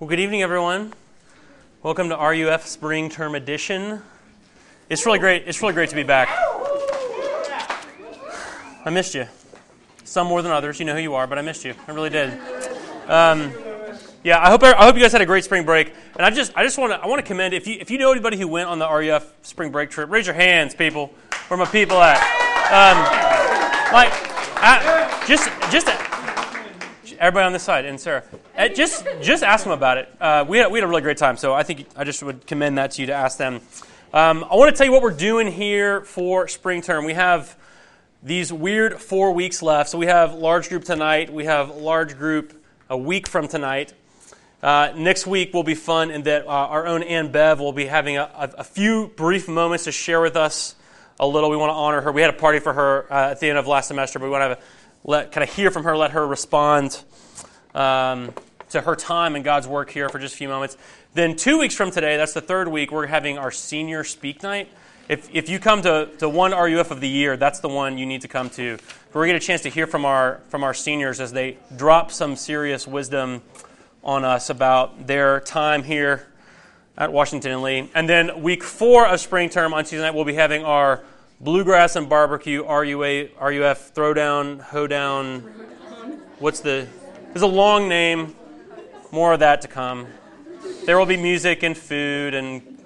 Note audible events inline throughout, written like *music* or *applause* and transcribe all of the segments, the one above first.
Well, good evening, everyone. Welcome to RUF Spring Term Edition. It's really great. It's really great to be back. I missed you. Some more than others. You know who you are, but I missed you. I really did. Um, yeah, I hope I hope you guys had a great spring break. And I just I just want to I want to commend if you if you know anybody who went on the RUF spring break trip, raise your hands, people. Where my people at? Um, like, I, just just everybody on this side and Sarah, uh, just just ask them about it. Uh, we had we had a really great time, so I think I just would commend that to you to ask them. Um, I want to tell you what we're doing here for spring term. We have these weird four weeks left. So we have large group tonight. We have large group a week from tonight. Uh, next week will be fun in that uh, our own Ann Bev will be having a, a, a, few brief moments to share with us a little. We want to honor her. We had a party for her uh, at the end of last semester, but we want to a, let kind of hear from her, let her respond um, to her time and God's work here for just a few moments. Then two weeks from today, that's the third week, we're having our senior speak night. If, if you come to, to one RUF of the year, that's the one you need to come to. We're going to get a chance to hear from our, from our seniors as they drop some serious wisdom on us about their time here at Washington and Lee. And then week four of spring term on Tuesday night, we'll be having our bluegrass and barbecue RUA, RUF throwdown, hoedown. What's the? There's a long name. More of that to come. There will be music and food and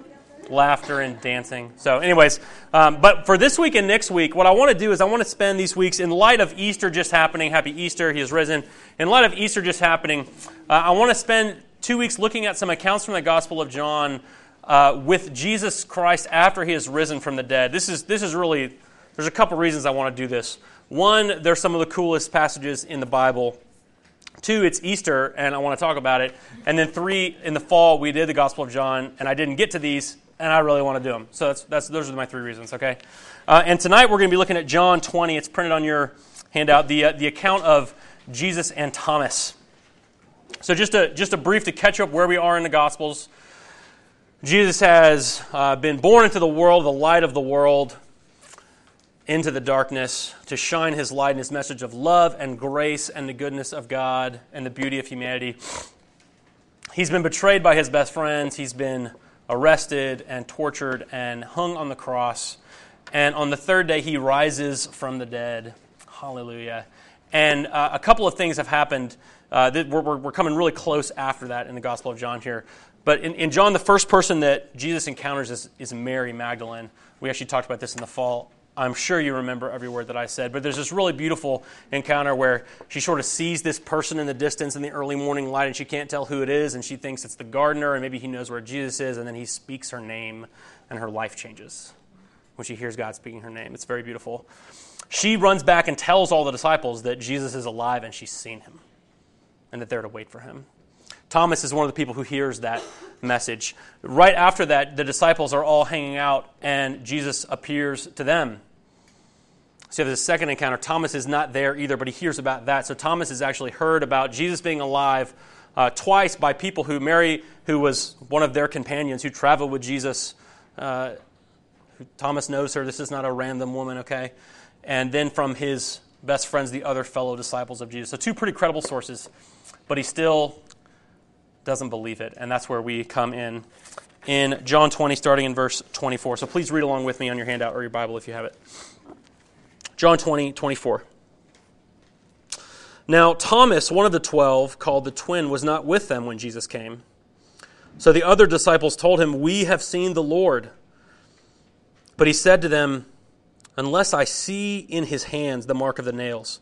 laughter and dancing. So, anyways, um, but for this week and next week, what I want to do is I want to spend these weeks in light of Easter just happening. Happy Easter, He has risen. In light of Easter just happening, uh, I want to spend two weeks looking at some accounts from the Gospel of John uh, with Jesus Christ after He has risen from the dead. This is this is really there's a couple reasons I want to do this. One, there's some of the coolest passages in the Bible. Two, it's Easter, and I want to talk about it. And then three, in the fall, we did the Gospel of John, and I didn't get to these and I really want to do them. So that's, that's, those are my three reasons, okay? Uh, and tonight we're going to be looking at John 20. It's printed on your handout, the, uh, the account of Jesus and Thomas. So just a, just a brief to catch up where we are in the Gospels. Jesus has uh, been born into the world, the light of the world, into the darkness to shine his light and his message of love and grace and the goodness of God and the beauty of humanity. He's been betrayed by his best friends. He's been arrested and tortured and hung on the cross. And on the third day, he rises from the dead. Hallelujah. And uh, a couple of things have happened. Uh, that we're, we're, coming really close after that in the Gospel of John here. But in, in John, the first person that Jesus encounters is, is Mary Magdalene. We actually talked about this in the fall I'm sure you remember every word that I said, but there's this really beautiful encounter where she sort of sees this person in the distance in the early morning light and she can't tell who it is, and she thinks it's the gardener, and maybe he knows where Jesus is, and then he speaks her name, and her life changes when she hears God speaking her name. It's very beautiful. She runs back and tells all the disciples that Jesus is alive and she's seen him, and that they're to wait for him. Thomas is one of the people who hears that message. Right after that, the disciples are all hanging out, and Jesus appears to them. So you have the second encounter. Thomas is not there either, but he hears about that. So Thomas has actually heard about Jesus being alive uh, twice by people who Mary, who was one of their companions who traveled with Jesus. Uh, Thomas knows her. This is not a random woman, okay? And then from his best friends, the other fellow disciples of Jesus. So two pretty credible sources, but he still doesn't believe it. And that's where we come in in John 20, starting in verse 24. So please read along with me on your handout or your Bible if you have it. John 20, 24. Now, Thomas, one of the twelve, called the twin, was not with them when Jesus came. So the other disciples told him, We have seen the Lord. But he said to them, Unless I see in his hands the mark of the nails,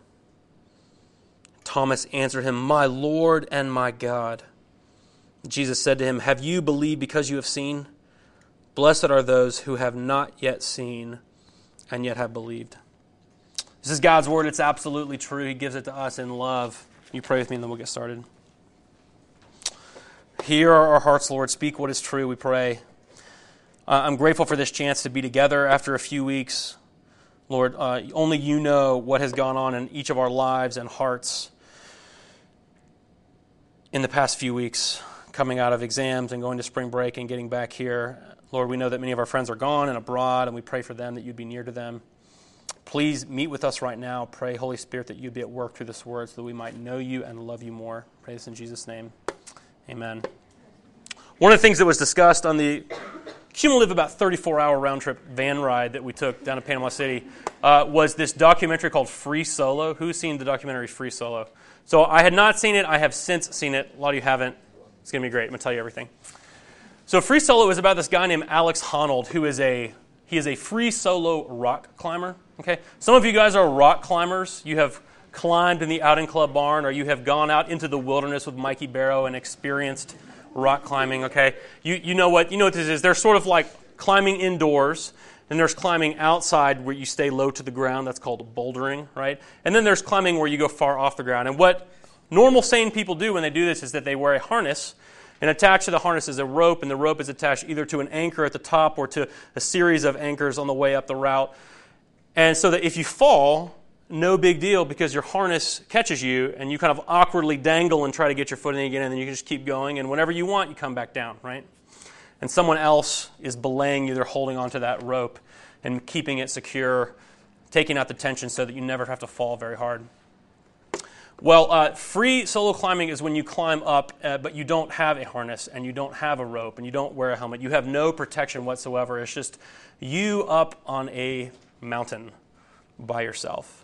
Thomas answered him, My Lord and my God. Jesus said to him, Have you believed because you have seen? Blessed are those who have not yet seen and yet have believed. This is God's word. It's absolutely true. He gives it to us in love. You pray with me and then we'll get started. Hear our hearts, Lord. Speak what is true, we pray. Uh, I'm grateful for this chance to be together after a few weeks. Lord, uh, only you know what has gone on in each of our lives and hearts in the past few weeks, coming out of exams and going to spring break and getting back here. Lord, we know that many of our friends are gone and abroad, and we pray for them that you'd be near to them. Please meet with us right now. Pray, Holy Spirit, that you'd be at work through this word so that we might know you and love you more. Pray this in Jesus' name. Amen. One of the things that was discussed on the cumulative about 34 hour round trip van ride that we took down to Panama City uh, was this documentary called Free Solo. Who's seen the documentary Free Solo? So I had not seen it. I have since seen it. A lot of you haven't. It's going to be great. I'm going to tell you everything. So Free Solo is about this guy named Alex Honnold, who is a he is a free solo rock climber. Okay, some of you guys are rock climbers. You have climbed in the outing club barn, or you have gone out into the wilderness with Mikey Barrow and experienced rock climbing. Okay, you you know what you know what this is. They're sort of like climbing indoors. and there's climbing outside where you stay low to the ground. That's called bouldering, right? And then there's climbing where you go far off the ground. And what normal sane people do when they do this is that they wear a harness and attached to the harness is a rope, and the rope is attached either to an anchor at the top or to a series of anchors on the way up the route. And so that if you fall, no big deal because your harness catches you and you kind of awkwardly dangle and try to get your footing again, and then you can just keep going. And whenever you want, you come back down, right? And someone else is belaying you, they're holding onto that rope and keeping it secure, taking out the tension so that you never have to fall very hard. Well, uh, free solo climbing is when you climb up, uh, but you don't have a harness and you don't have a rope and you don't wear a helmet. You have no protection whatsoever. It's just you up on a mountain by yourself.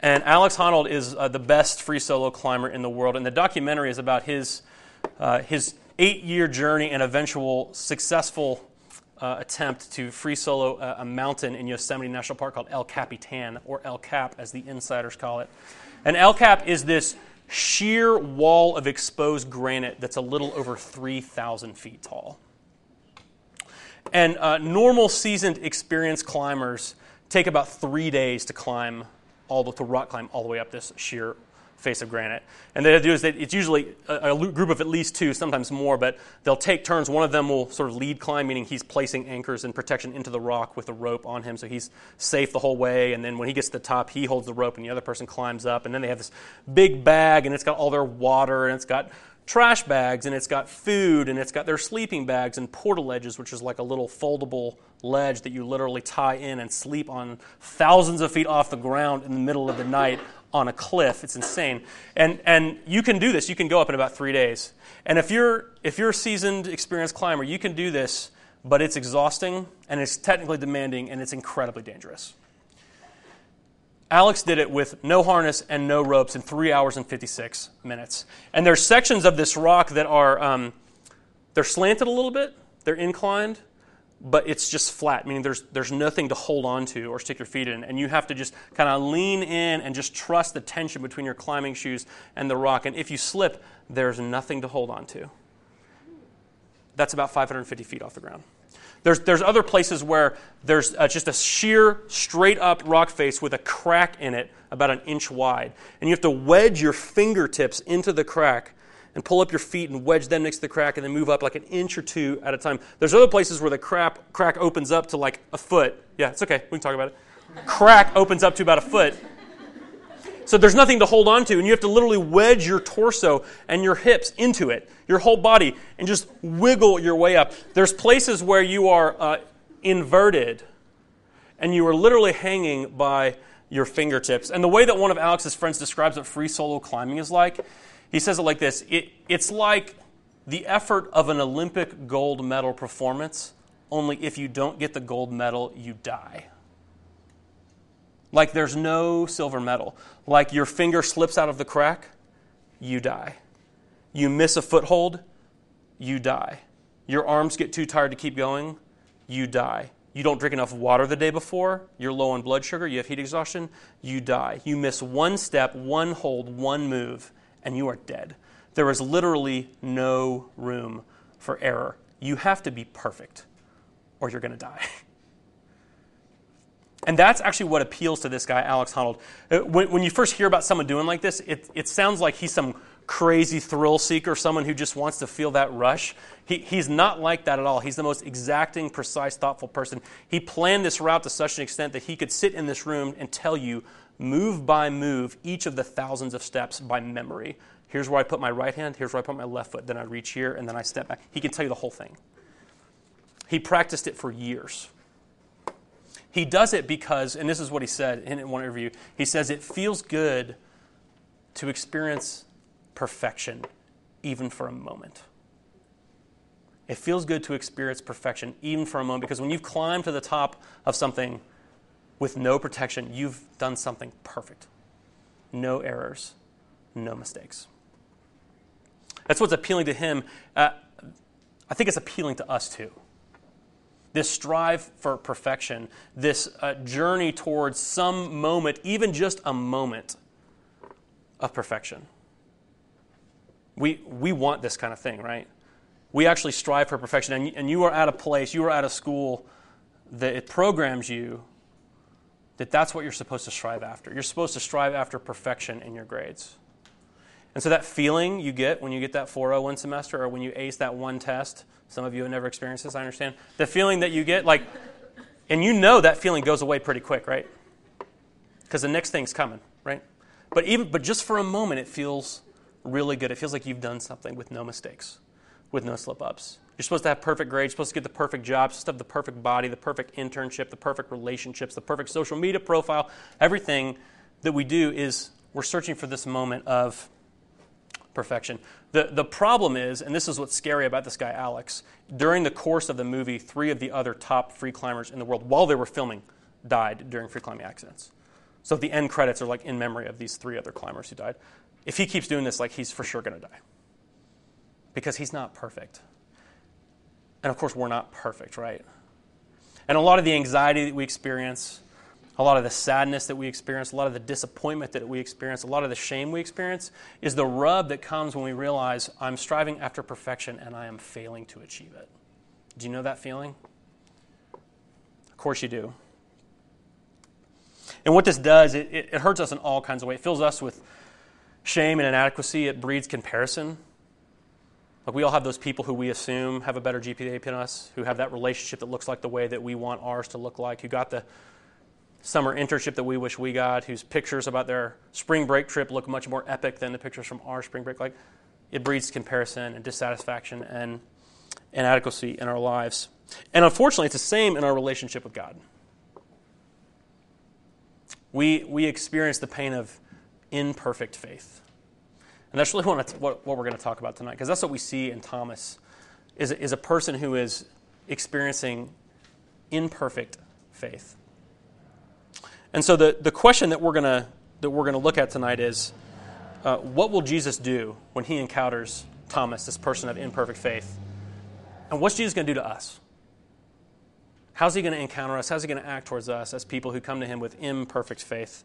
And Alex Honnold is uh, the best free solo climber in the world. And the documentary is about his, uh, his eight year journey and eventual successful uh, attempt to free solo a, a mountain in Yosemite National Park called El Capitan, or El Cap as the insiders call it. And El Cap is this sheer wall of exposed granite that's a little over 3,000 feet tall. And uh, normal seasoned experienced climbers take about three days to climb all the to rock climb all the way up this sheer face of granite. And they do is that it's usually a, a, group of at least two, sometimes more, but they'll take turns. One of them will sort of lead climb, meaning he's placing anchors and protection into the rock with a rope on him, so he's safe the whole way. And then when he gets to the top, he holds the rope, and the other person climbs up. And then they have this big bag, and it's got all their water, and it's got trash bags, and it's got food, and it's got their sleeping bags and portaledges, which is like a little foldable ledge that you literally tie in and sleep on thousands of feet off the ground in the middle of the night on a cliff. It's insane. And, and you can do this. You can go up in about three days. And if you're, if you're a seasoned, experienced climber, you can do this, but it's exhausting and it's technically demanding and it's incredibly dangerous. Alex did it with no harness and no ropes in three hours and 56 minutes. And there's sections of this rock that are, um, they're slanted a little bit, they're inclined, but it's just flat, meaning there's, there's nothing to hold on to or stick your feet in. And you have to just kind of lean in and just trust the tension between your climbing shoes and the rock. And if you slip, there's nothing to hold on to. That's about 550 feet off the ground. There's, there's other places where there's uh, just a sheer, straight up rock face with a crack in it about an inch wide. And you have to wedge your fingertips into the crack and pull up your feet and wedge them next to the crack and then move up like an inch or two at a time. There's other places where the crap, crack opens up to like a foot. Yeah, it's okay. We can talk about it. Crack opens up to about a foot. So there's nothing to hold on to, and you have to literally wedge your torso and your hips into it, your whole body, and just wiggle your way up. There's places where you are uh, inverted, and you are literally hanging by your fingertips. And the way that one of Alex's friends describes what free solo climbing is like he says it like this it, It's like the effort of an Olympic gold medal performance, only if you don't get the gold medal, you die. Like there's no silver medal. Like your finger slips out of the crack, you die. You miss a foothold, you die. Your arms get too tired to keep going, you die. You don't drink enough water the day before, you're low on blood sugar, you have heat exhaustion, you die. You miss one step, one hold, one move, and you are dead. There is literally no room for error. You have to be perfect or you're going to die. *laughs* And that's actually what appeals to this guy, Alex Honnold. Uh, when, when, you first hear about someone doing like this, it, it sounds like he's some crazy thrill seeker, someone who just wants to feel that rush. He, he's not like that at all. He's the most exacting, precise, thoughtful person. He planned this route to such an extent that he could sit in this room and tell you, move by move, each of the thousands of steps by memory. Here's where I put my right hand, here's where I put my left foot, then I reach here, and then I step back. He can tell you the whole thing. He practiced it for years. He does it because, and this is what he said in one interview, he says, it feels good to experience perfection, even for a moment. It feels good to experience perfection, even for a moment, because when you've climbed to the top of something with no protection, you've done something perfect. No errors, no mistakes. That's what's appealing to him. Uh, I think it's appealing to us too. This strive for perfection, this uh, journey towards some moment, even just a moment of perfection. We, we want this kind of thing, right? We actually strive for perfection. And, and you are at a place, you are at a school that it programs you that that's what you're supposed to strive after. You're supposed to strive after perfection in your grades. And so that feeling you get when you get that 401 semester or when you ace that one test, some of you have never experienced this, I understand. The feeling that you get, like, and you know that feeling goes away pretty quick, right? Because the next thing's coming, right? But even but just for a moment it feels really good. It feels like you've done something with no mistakes, with no slip ups. You're supposed to have perfect grades, supposed to get the perfect job, supposed to have the perfect body, the perfect internship, the perfect relationships, the perfect social media profile. Everything that we do is we're searching for this moment of perfection. The, the problem is, and this is what's scary about this guy, Alex, during the course of the movie, three of the other top free climbers in the world, while they were filming, died during free climbing accidents. So the end credits are like in memory of these three other climbers who died if he keeps doing this, like he's for sure going to die. Because he's not perfect. And of course, we're not perfect, right? And a lot of the anxiety that we experience, a lot of the sadness that we experience, a lot of the disappointment that we experience, a lot of the shame we experience is the rub that comes when we realize I'm striving after perfection and I am failing to achieve it. Do you know that feeling? Of course you do. And what this does, it, it, hurts us in all kinds of ways. It fills us with shame and inadequacy, it breeds comparison. Like we all have those people who we assume have a better GPA than us, who have that relationship that looks like the way that we want ours to look like, who got the summer internship that we wish we got, whose pictures about their spring break trip look much more epic than the pictures from our spring break. Like it breeds comparison and dissatisfaction and inadequacy in our lives. And unfortunately, it's the same in our relationship with God. We, we experience the pain of imperfect faith. And that's really what, what, what we're going to talk about tonight, because that's what we see in Thomas, is, is a person who is experiencing imperfect faith. And so the, the question that we're going that we're to look at tonight is, uh, what will Jesus do when he encounters Thomas, this person of imperfect faith? And what's Jesus going to do to us? How's he going to encounter us? How's he going to act towards us as people who come to him with imperfect faith?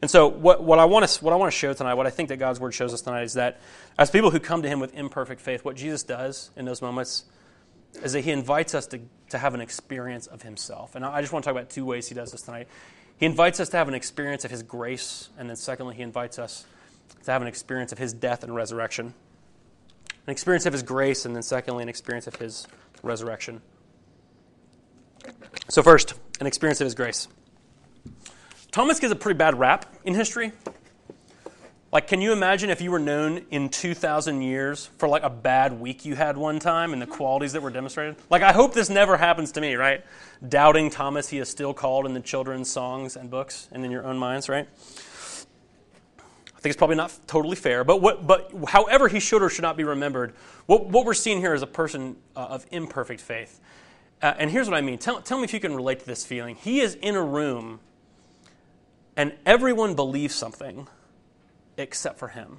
And so, what, what, I want to, what I want to show tonight, what I think that God's word shows us tonight, is that as people who come to him with imperfect faith, what Jesus does in those moments is that he invites us to, to have an experience of himself. And I just want to talk about two ways he does this tonight. He invites us to have an experience of his grace, and then secondly, he invites us to have an experience of his death and resurrection. An experience of his grace, and then secondly, an experience of his resurrection. So, first, an experience of his grace. Thomas gets a pretty bad rap in history. Like, can you imagine if you were known in 2,000 years for like a bad week you had one time and the qualities that were demonstrated? Like, I hope this never happens to me, right? Doubting Thomas, he is still called in the children's songs and books and in your own minds, right? I think it's probably not totally fair, but, what, but however he should or should not be remembered, what, what we're seeing here is a person uh, of imperfect faith. Uh, and here's what I mean. Tell, tell me if you can relate to this feeling. He is in a room, and everyone believes something except for him.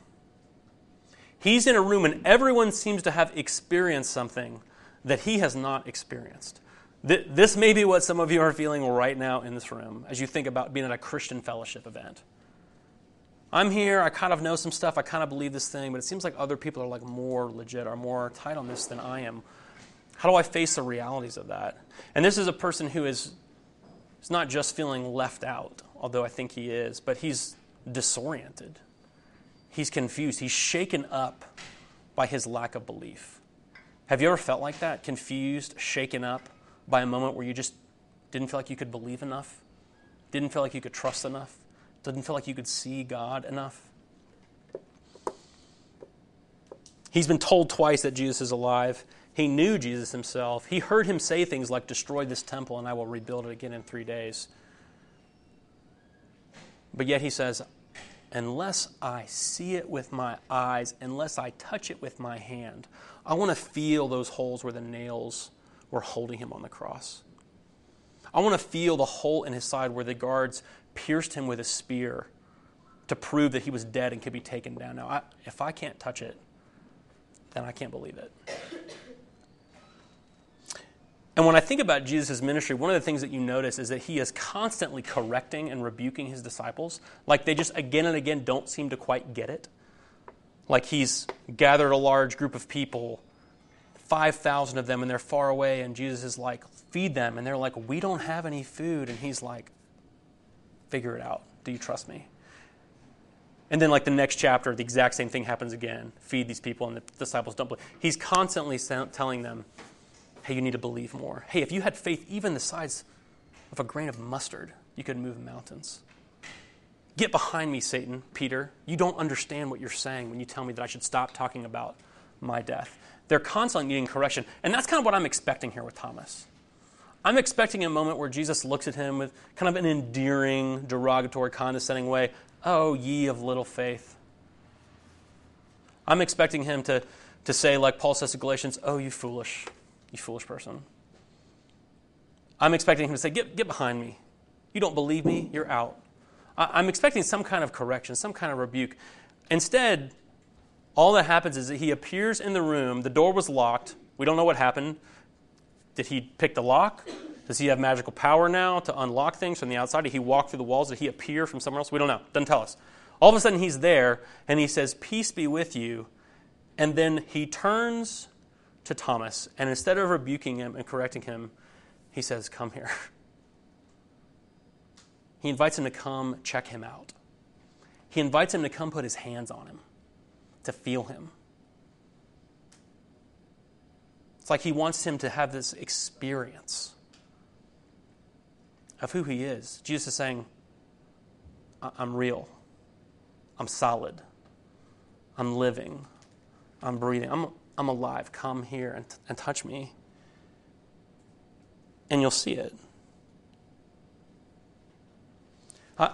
He's in a room, and everyone seems to have experienced something that he has not experienced. This may be what some of you are feeling right now in this room as you think about being at a Christian fellowship event. I'm here, I kind of know some stuff, I kind of believe this thing, but it seems like other people are like more legit, are more tight on this than I am. How do I face the realities of that? And this is a person who is, is not just feeling left out, although I think he is, but he's disoriented. He's confused. He's shaken up by his lack of belief. Have you ever felt like that? Confused, shaken up by a moment where you just didn't feel like you could believe enough? Didn't feel like you could trust enough? Didn't feel like you could see God enough? He's been told twice that Jesus is alive. He knew Jesus himself. He heard him say things like, Destroy this temple and I will rebuild it again in three days. But yet he says, Unless I see it with my eyes, unless I touch it with my hand, I want to feel those holes where the nails were holding him on the cross. I want to feel the hole in his side where the guards pierced him with a spear to prove that he was dead and could be taken down. Now, I, if I can't touch it, then I can't believe it. And when I think about Jesus' ministry, one of the things that you notice is that he is constantly correcting and rebuking his disciples. Like they just again and again don't seem to quite get it. Like he's gathered a large group of people, 5,000 of them, and they're far away, and Jesus is like, feed them. And they're like, we don't have any food. And he's like, figure it out. Do you trust me? And then, like the next chapter, the exact same thing happens again. Feed these people, and the disciples don't believe. He's constantly telling them, hey, you need to believe more. Hey, if you had faith even the size of a grain of mustard, you could move mountains. Get behind me, Satan, Peter. You don't understand what you're saying when you tell me that I should stop talking about my death. They're constantly needing correction. And that's kind of what I'm expecting here with Thomas. I'm expecting a moment where Jesus looks at him with kind of an endearing, derogatory, condescending way. Oh, ye of little faith. I'm expecting him to, to say, like Paul says to Galatians, Oh, you foolish, you foolish person. I'm expecting him to say, Get, get behind me. You don't believe me, you're out. I'm expecting some kind of correction, some kind of rebuke. Instead, all that happens is that he appears in the room. The door was locked. We don't know what happened. Did he pick the lock? Does he have magical power now to unlock things from the outside? Did he walk through the walls? Did he appear from somewhere else? We don't know. Doesn't tell us. All of a sudden, he's there and he says, Peace be with you. And then he turns to Thomas, and instead of rebuking him and correcting him, he says, Come here. *laughs* He invites him to come check him out. He invites him to come put his hands on him, to feel him. It's like he wants him to have this experience of who he is. Jesus is saying, I'm real. I'm solid. I'm living. I'm breathing. I'm, I'm alive. Come here and, and touch me. And you'll see it. I,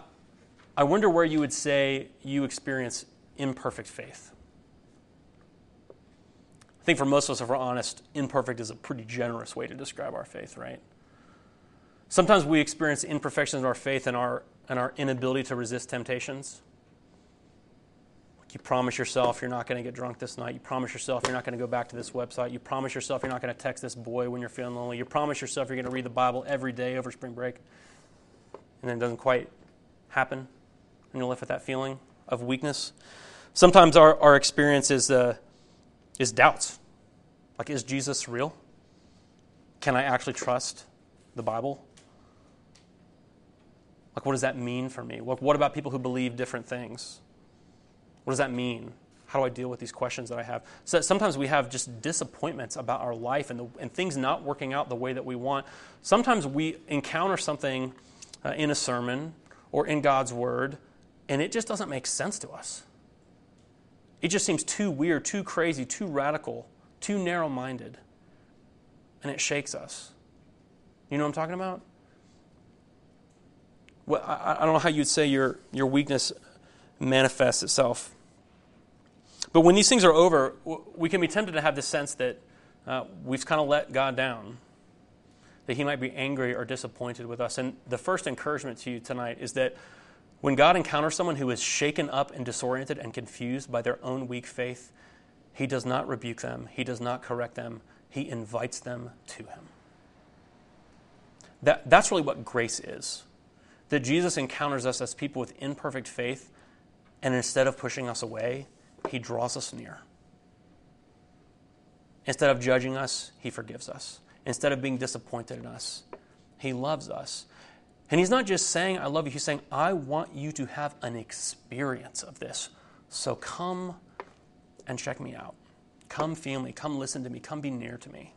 I wonder where you would say you experience imperfect faith. I think for most of us, if we're honest, imperfect is a pretty generous way to describe our faith, right? Sometimes we experience imperfections in our faith and our, and our inability to resist temptations. You promise yourself you're not going to get drunk this night. You promise yourself you're not going to go back to this website. You promise yourself you're not going to text this boy when you're feeling lonely. You promise yourself you're going to read the Bible every day over spring break. And then it doesn't quite happen. And you're left with that feeling of weakness. Sometimes our, our experience is, uh, is doubts. Like, is Jesus real? Can I actually trust the Bible? Like, what does that mean for me? What, what about people who believe different things? What does that mean? How do I deal with these questions that I have? So sometimes we have just disappointments about our life and, the, and things not working out the way that we want. Sometimes we encounter something uh, in a sermon or in God's Word, and it just doesn't make sense to us. It just seems too weird, too crazy, too radical, too narrow minded, and it shakes us. You know what I'm talking about? well, I, I don't know how you'd say your, your weakness manifests itself. But when these things are over, we can be tempted to have the sense that uh, we've kind of let God down, that He might be angry or disappointed with us. And the first encouragement to you tonight is that when God encounters someone who is shaken up and disoriented and confused by their own weak faith, He does not rebuke them, He does not correct them, He invites them to Him. That, that's really what grace is that Jesus encounters us as people with imperfect faith, and instead of pushing us away, he draws us near. Instead of judging us, he forgives us. Instead of being disappointed in us, he loves us. And he's not just saying, I love you, he's saying, I want you to have an experience of this So come and check me out. Come feel me. Come listen to me. Come be near to me.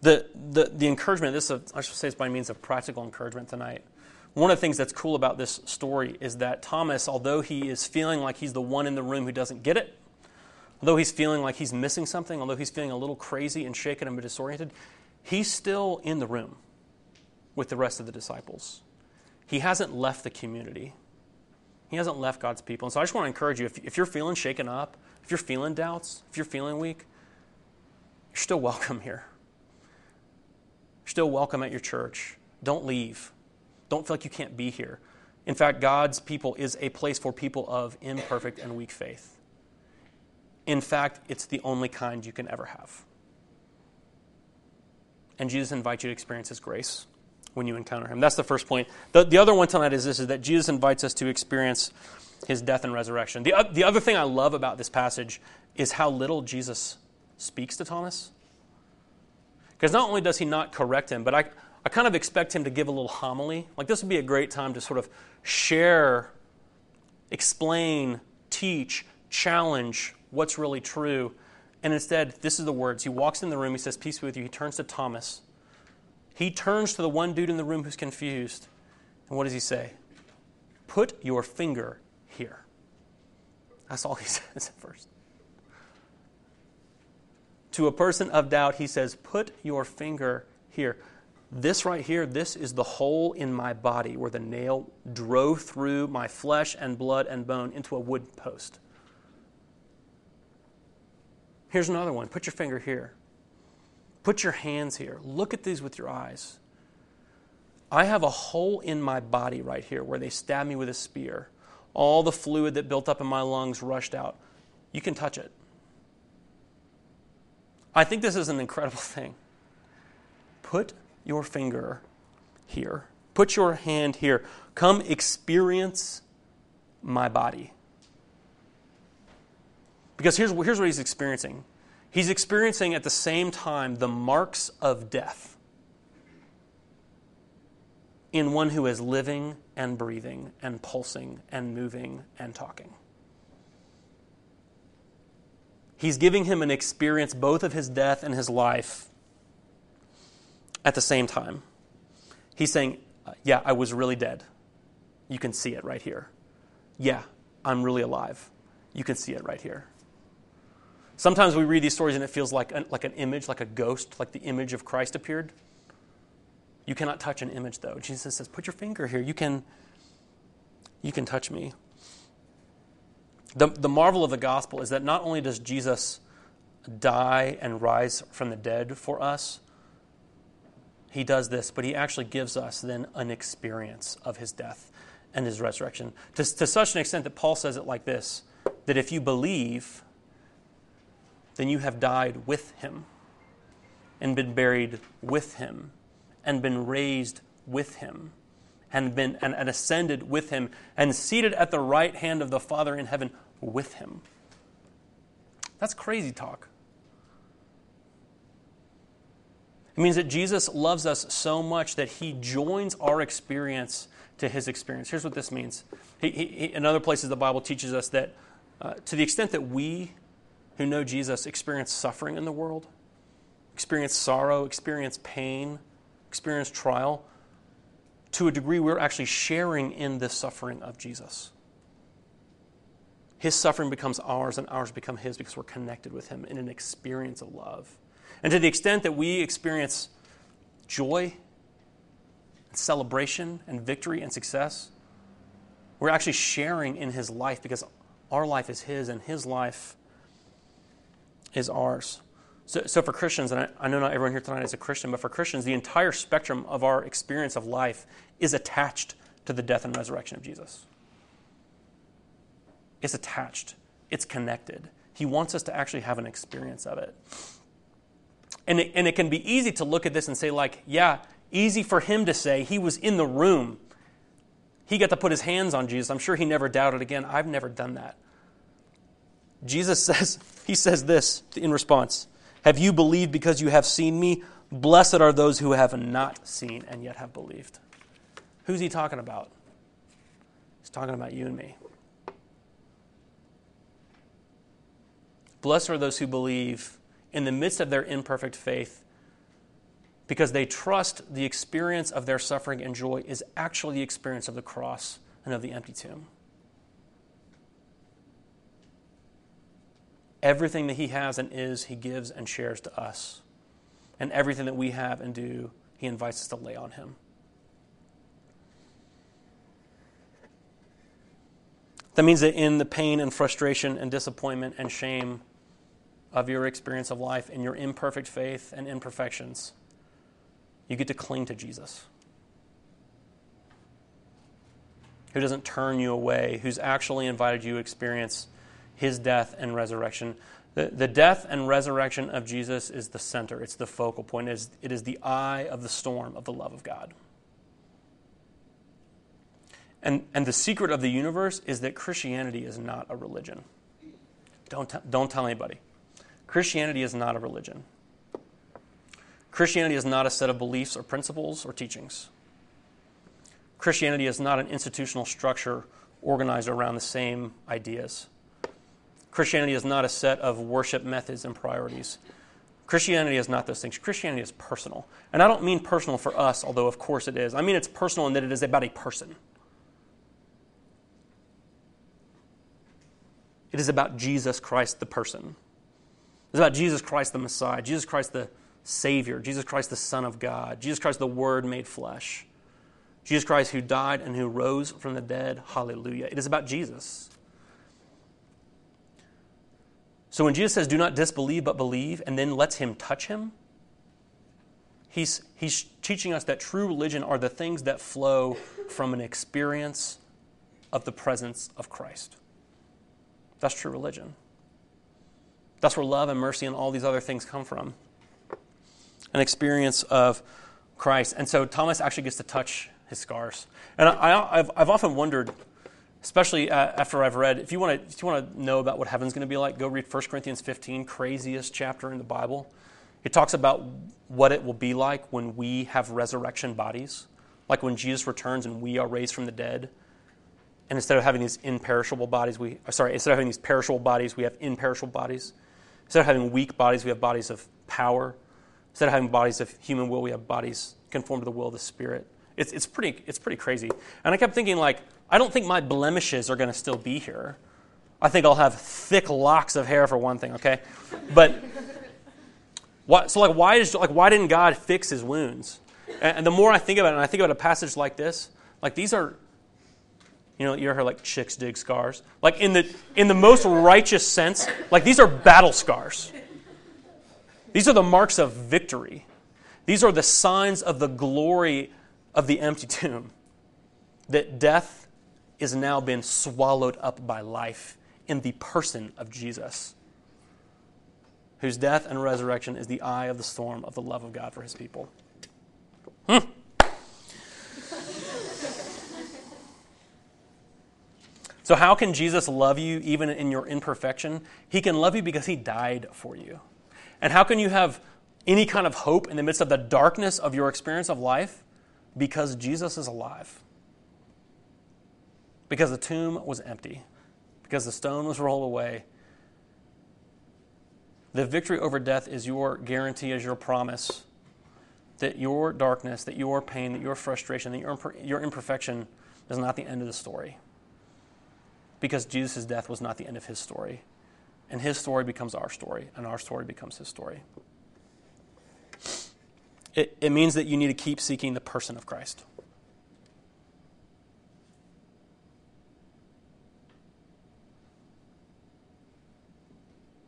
The, the, the encouragement, this is, I should say, it's by means of practical encouragement tonight. One of the things that's cool about this story is that Thomas, although he is feeling like he's the one in the room who doesn't get it, although he's feeling like he's missing something, although he's feeling a little crazy and shaken and disoriented, he's still in the room with the rest of the disciples. He hasn't left the community. He hasn't left God's people. And so I just want to encourage you if, if you're feeling shaken up, if you're feeling doubts, if you're feeling weak, you're still *laughs* welcome here. You're still welcome at your church. Don't leave. Don't feel like you can't be here. In fact, God's people is a place for people of imperfect and weak faith. In fact, it's the only kind you can ever have. And Jesus invites you to experience His grace when you encounter Him. That's the first point. The, the other one tonight is this is that Jesus invites us to experience His death and resurrection. The, the other thing I love about this passage is how little Jesus speaks to Thomas. Because not only does He not correct him, but I, I kind of expect him to give a little homily. Like this would be a great time to sort of share, explain, teach, challenge what's really true. And instead, this is the words. He walks in the room, he says, Peace be with you. He turns to Thomas. He turns to the one dude in the room who's confused. And what does he say? Put your finger here. That's all he *laughs* says at first. To a person of doubt, he says, Put your finger here. This right here, this is the hole in my body where the nail drove through my flesh and blood and bone into a wood post. Here's another one. Put your finger here. Put your hands here. Look at these with your eyes. I have a hole in my body right here where they stabbed me with a spear. All the fluid that built up in my lungs rushed out. You can touch it. I think this is an incredible *laughs* thing. Put your finger here. Put your hand here. Come experience my body. Because here's, here's what he's experiencing he's experiencing at the same time the marks of death in one who is living and breathing and pulsing and moving and talking. He's giving him an experience both of his death and his life at the same time. He's saying, Yeah, I was really dead. You can see it right here. Yeah, I'm really alive. You can see it right here. Sometimes we read these stories and it feels like an, like an image, like a ghost, like the image of Christ appeared. You cannot touch an image, though. Jesus says, Put your finger here. You can, you can touch me. The, the marvel of the gospel is that not only does Jesus die and rise from the dead for us, he does this, but he actually gives us then an experience of his death and his resurrection. To, to such an extent that Paul says it like this that if you believe, then you have died with him and been buried with him and been raised with him and been and, and ascended with him and seated at the right hand of the Father in heaven with him. That's crazy talk. It means that Jesus loves us so much that he joins our experience to his experience. Here's what this means. He, he, in other places, the Bible teaches us that uh, to the extent that we who know Jesus experience suffering in the world, experience sorrow, experience pain, experience trial, to a degree, we're actually sharing in this suffering of Jesus. His suffering becomes ours, and ours become His because we're connected with Him in an experience of love. And to the extent that we experience joy, and celebration, and victory and success, we're actually sharing in His life because our life is His and His life is ours. So, so for Christians, and I, I know not everyone here tonight is a Christian, but for Christians, the entire spectrum of our experience of life is attached to the death and resurrection of Jesus. It's attached, it's connected. He wants us to actually have an experience of it. And it, and it can be easy to look at this and say, like, yeah, easy for him to say he was in the room. He got to put his hands on Jesus. I'm sure he never doubted again. I've never done that. Jesus *laughs* says, he says this in response Have you believed because you have seen me? Blessed are those who have not seen and yet have believed. Who's he talking about? He's talking about you and me. Blessed are those who believe in the midst of their imperfect faith because they trust the experience of their suffering and joy is actually the experience of the cross and of the empty tomb. Everything that He has and is, He gives and shares to us. And everything that we have and do, He invites us to lay on Him. That means that in the pain and frustration and disappointment and shame of your experience of life, and your imperfect faith and imperfections, you get to cling to Jesus, who doesn't turn you away, who's actually invited you to experience his death and resurrection. The, the death and resurrection of Jesus is the center, it's the focal point, it is, it is the eye of the storm of the love of God. And, and the secret of the universe is that Christianity is not a religion. Don't, t- don't tell anybody. Christianity is not a religion. Christianity is not a set of beliefs or principles or teachings. Christianity is not an institutional structure organized around the same ideas. Christianity is not a set of worship methods and priorities. Christianity is not those things. Christianity is personal. And I don't mean personal for us, although of course it is. I mean it's personal in that it is about a person. It is about Jesus Christ, the person. It's about Jesus Christ, the Messiah, Jesus Christ, the Savior, Jesus Christ, the Son of God, Jesus Christ, the Word made flesh, Jesus Christ, who died and who rose from the dead. Hallelujah. It is about Jesus. So when Jesus says, do not disbelieve but believe, and then lets him touch him, he's, he's teaching us that true religion are the things that flow from an experience of the presence of Christ. That's true religion. That's where love and mercy and all these other things come from. An experience of Christ. And so Thomas actually gets to touch his scars. And I, have I've often wondered, especially uh, after I've read, if you want to if you want to know about what heaven's going to be like, go read 1 Corinthians 15, craziest chapter in the Bible. It talks about what it will be like when we have resurrection bodies, like when Jesus returns and we are raised from the dead. And instead of having these imperishable bodies, we sorry, instead of having these perishable bodies, we have imperishable bodies. Instead of having weak bodies, we have bodies of power. Instead of having bodies of human will, we have bodies conformed to the will of the Spirit. It's, it's, pretty, it's pretty crazy. And I kept thinking, like, I don't think my blemishes are going to still be here. I think I'll have thick locks of hair for one thing, okay? But, *laughs* so, like, why, is, like, why didn't God fix his wounds? And, and the more I think about it, and I think about a passage like this, like, these are you know, you ever heard like chicks dig scars? Like in the in the most righteous sense, like these are battle scars. These are the marks of victory. These are the signs of the glory of the empty tomb. That death is now been swallowed up by life in the person of Jesus, whose death and resurrection is the eye of the storm of the love of God for his people. Hmm. So, how can Jesus love you even in your imperfection? He can love you because he died for you. And how can you have any kind of hope in the midst of the darkness of your experience of life? Because Jesus is alive. Because the tomb was empty. Because the stone was rolled away. The victory over death is your guarantee, is your promise that your darkness, that your pain, that your frustration, that your, your imperfection is not the end of the story because Jesus' death was not the end of his story. And his story becomes our story, and our story becomes his story. It, it means that you need to keep seeking the person of Christ.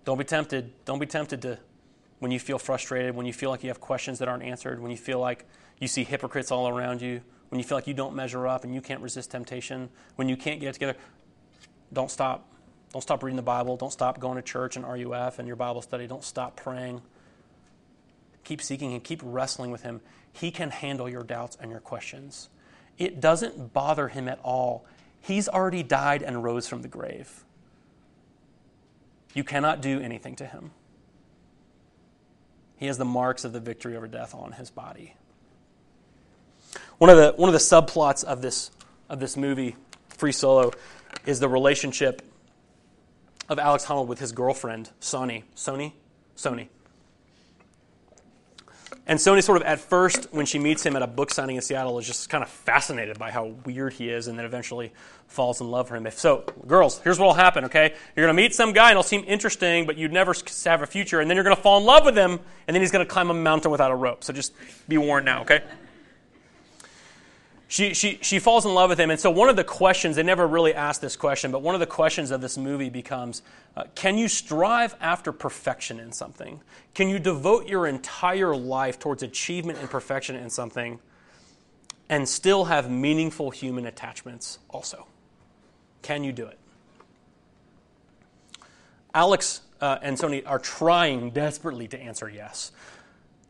Don't be tempted. Don't be tempted to, when you feel frustrated, when you feel like you have questions that aren't answered, when you feel like you see hypocrites all around you, when you feel like you don't measure up and you can't resist temptation, when you can't get it together, don't stop. Don't stop reading the Bible. Don't stop going to church and RUF and your Bible study. Don't stop praying. Keep seeking Him. Keep wrestling with Him. He can handle your doubts and your questions. It doesn't bother Him at all. He's already died and rose from the grave. You cannot do anything to Him. He has the marks of the victory over death on His body. One of the, one of the subplots of this, of this movie free solo is the relationship of Alex Honnold with his girlfriend, Sony. Sony? Sony. And Sony, sort of at first, when she meets him at a book signing in Seattle, is just kind of fascinated by how weird he is, and then eventually falls in love with him. If so, girls, here's what will happen. Okay, you're going to meet some guy, and he'll seem interesting, but you'd never have a future, and then you're going to fall in love with him, and then he's going to climb a mountain without a rope. So just be warned now. Okay she, she, she falls in love with him. And so, one of the questions, they never really asked this question, but one of the questions of this movie becomes uh, can you strive after perfection in something? Can you devote your entire life towards achievement and perfection in something and still have meaningful human attachments also? Can you do it? Alex uh, and Sanni are trying desperately to answer yes.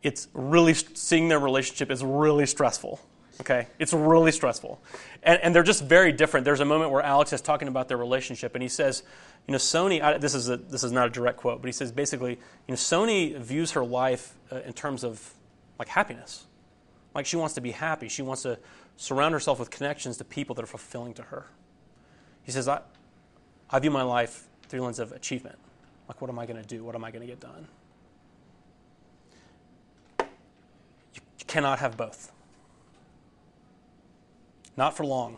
It's really, seeing their relationship is really stressful Okay? It's really stressful. And, and they're just very different. There's a moment where Alex is talking about their relationship, and he says, you know, Sanni, I, this, is a, this is not a direct quote, but he says basically, you know, Sanni views her life uh, in terms of like happiness. Like she wants to be happy. She wants to surround herself with connections to people that are fulfilling to her. He says, I, I view my life through the lens of achievement. Like, what am I going to do? What am I going to get done? You, you cannot have both. Not for long.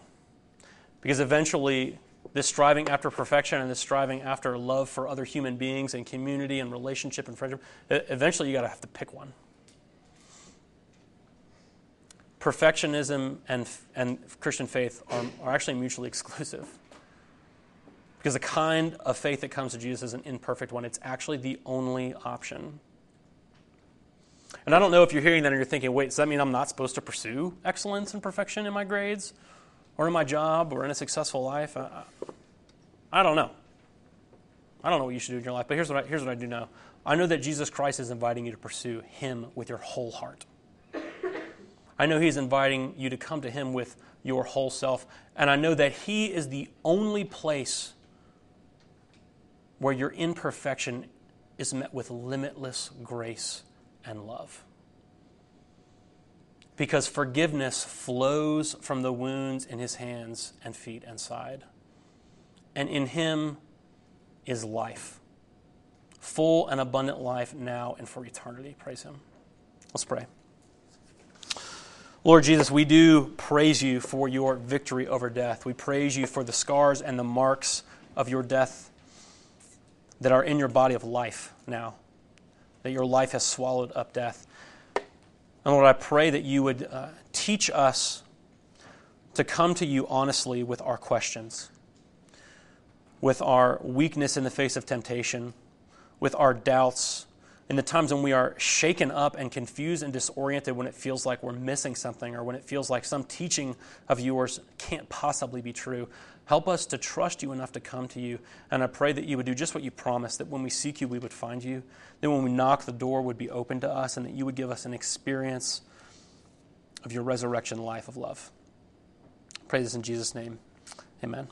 Because eventually, this striving after perfection and this striving after love for other human beings and community and relationship and friendship, eventually you got to have to pick one. Perfectionism and, and Christian faith are, are actually mutually exclusive. Because the kind of faith that comes to Jesus is an imperfect one. It's actually the only option. And I don't know if you're hearing that and you're thinking, wait, does that mean I'm not supposed to pursue excellence and perfection in my grades or in my job or in a successful life? I, I don't know. I don't know what you should do in your life, but here's what, I, here's what I do know. I know that Jesus Christ is inviting you to pursue Him with your whole heart. I know He's inviting you to come to Him with your whole self. And I know that He is the only place where your imperfection is met with limitless grace and love. Because forgiveness flows from the wounds in his hands and feet and side. And in him is life full and abundant life now and for eternity. Praise him. Let's pray. Lord Jesus, we do praise you for your victory over death. We praise you for the scars and the marks of your death that are in your body of life now that your life has swallowed up death. And Lord, I pray that you would uh, teach us to come to you honestly with our questions, with our weakness in the face of temptation, with our doubts, in the times when we are shaken up and confused and disoriented when it feels like we're missing something or when it feels like some teaching of yours can't possibly be true. Help us to trust you enough to come to you. And I pray that you would do just what you promised that when we seek you, we would find you. That when we knock, the door would be open to us, and that you would give us an experience of your resurrection life of love. I pray this in Jesus' name. Amen.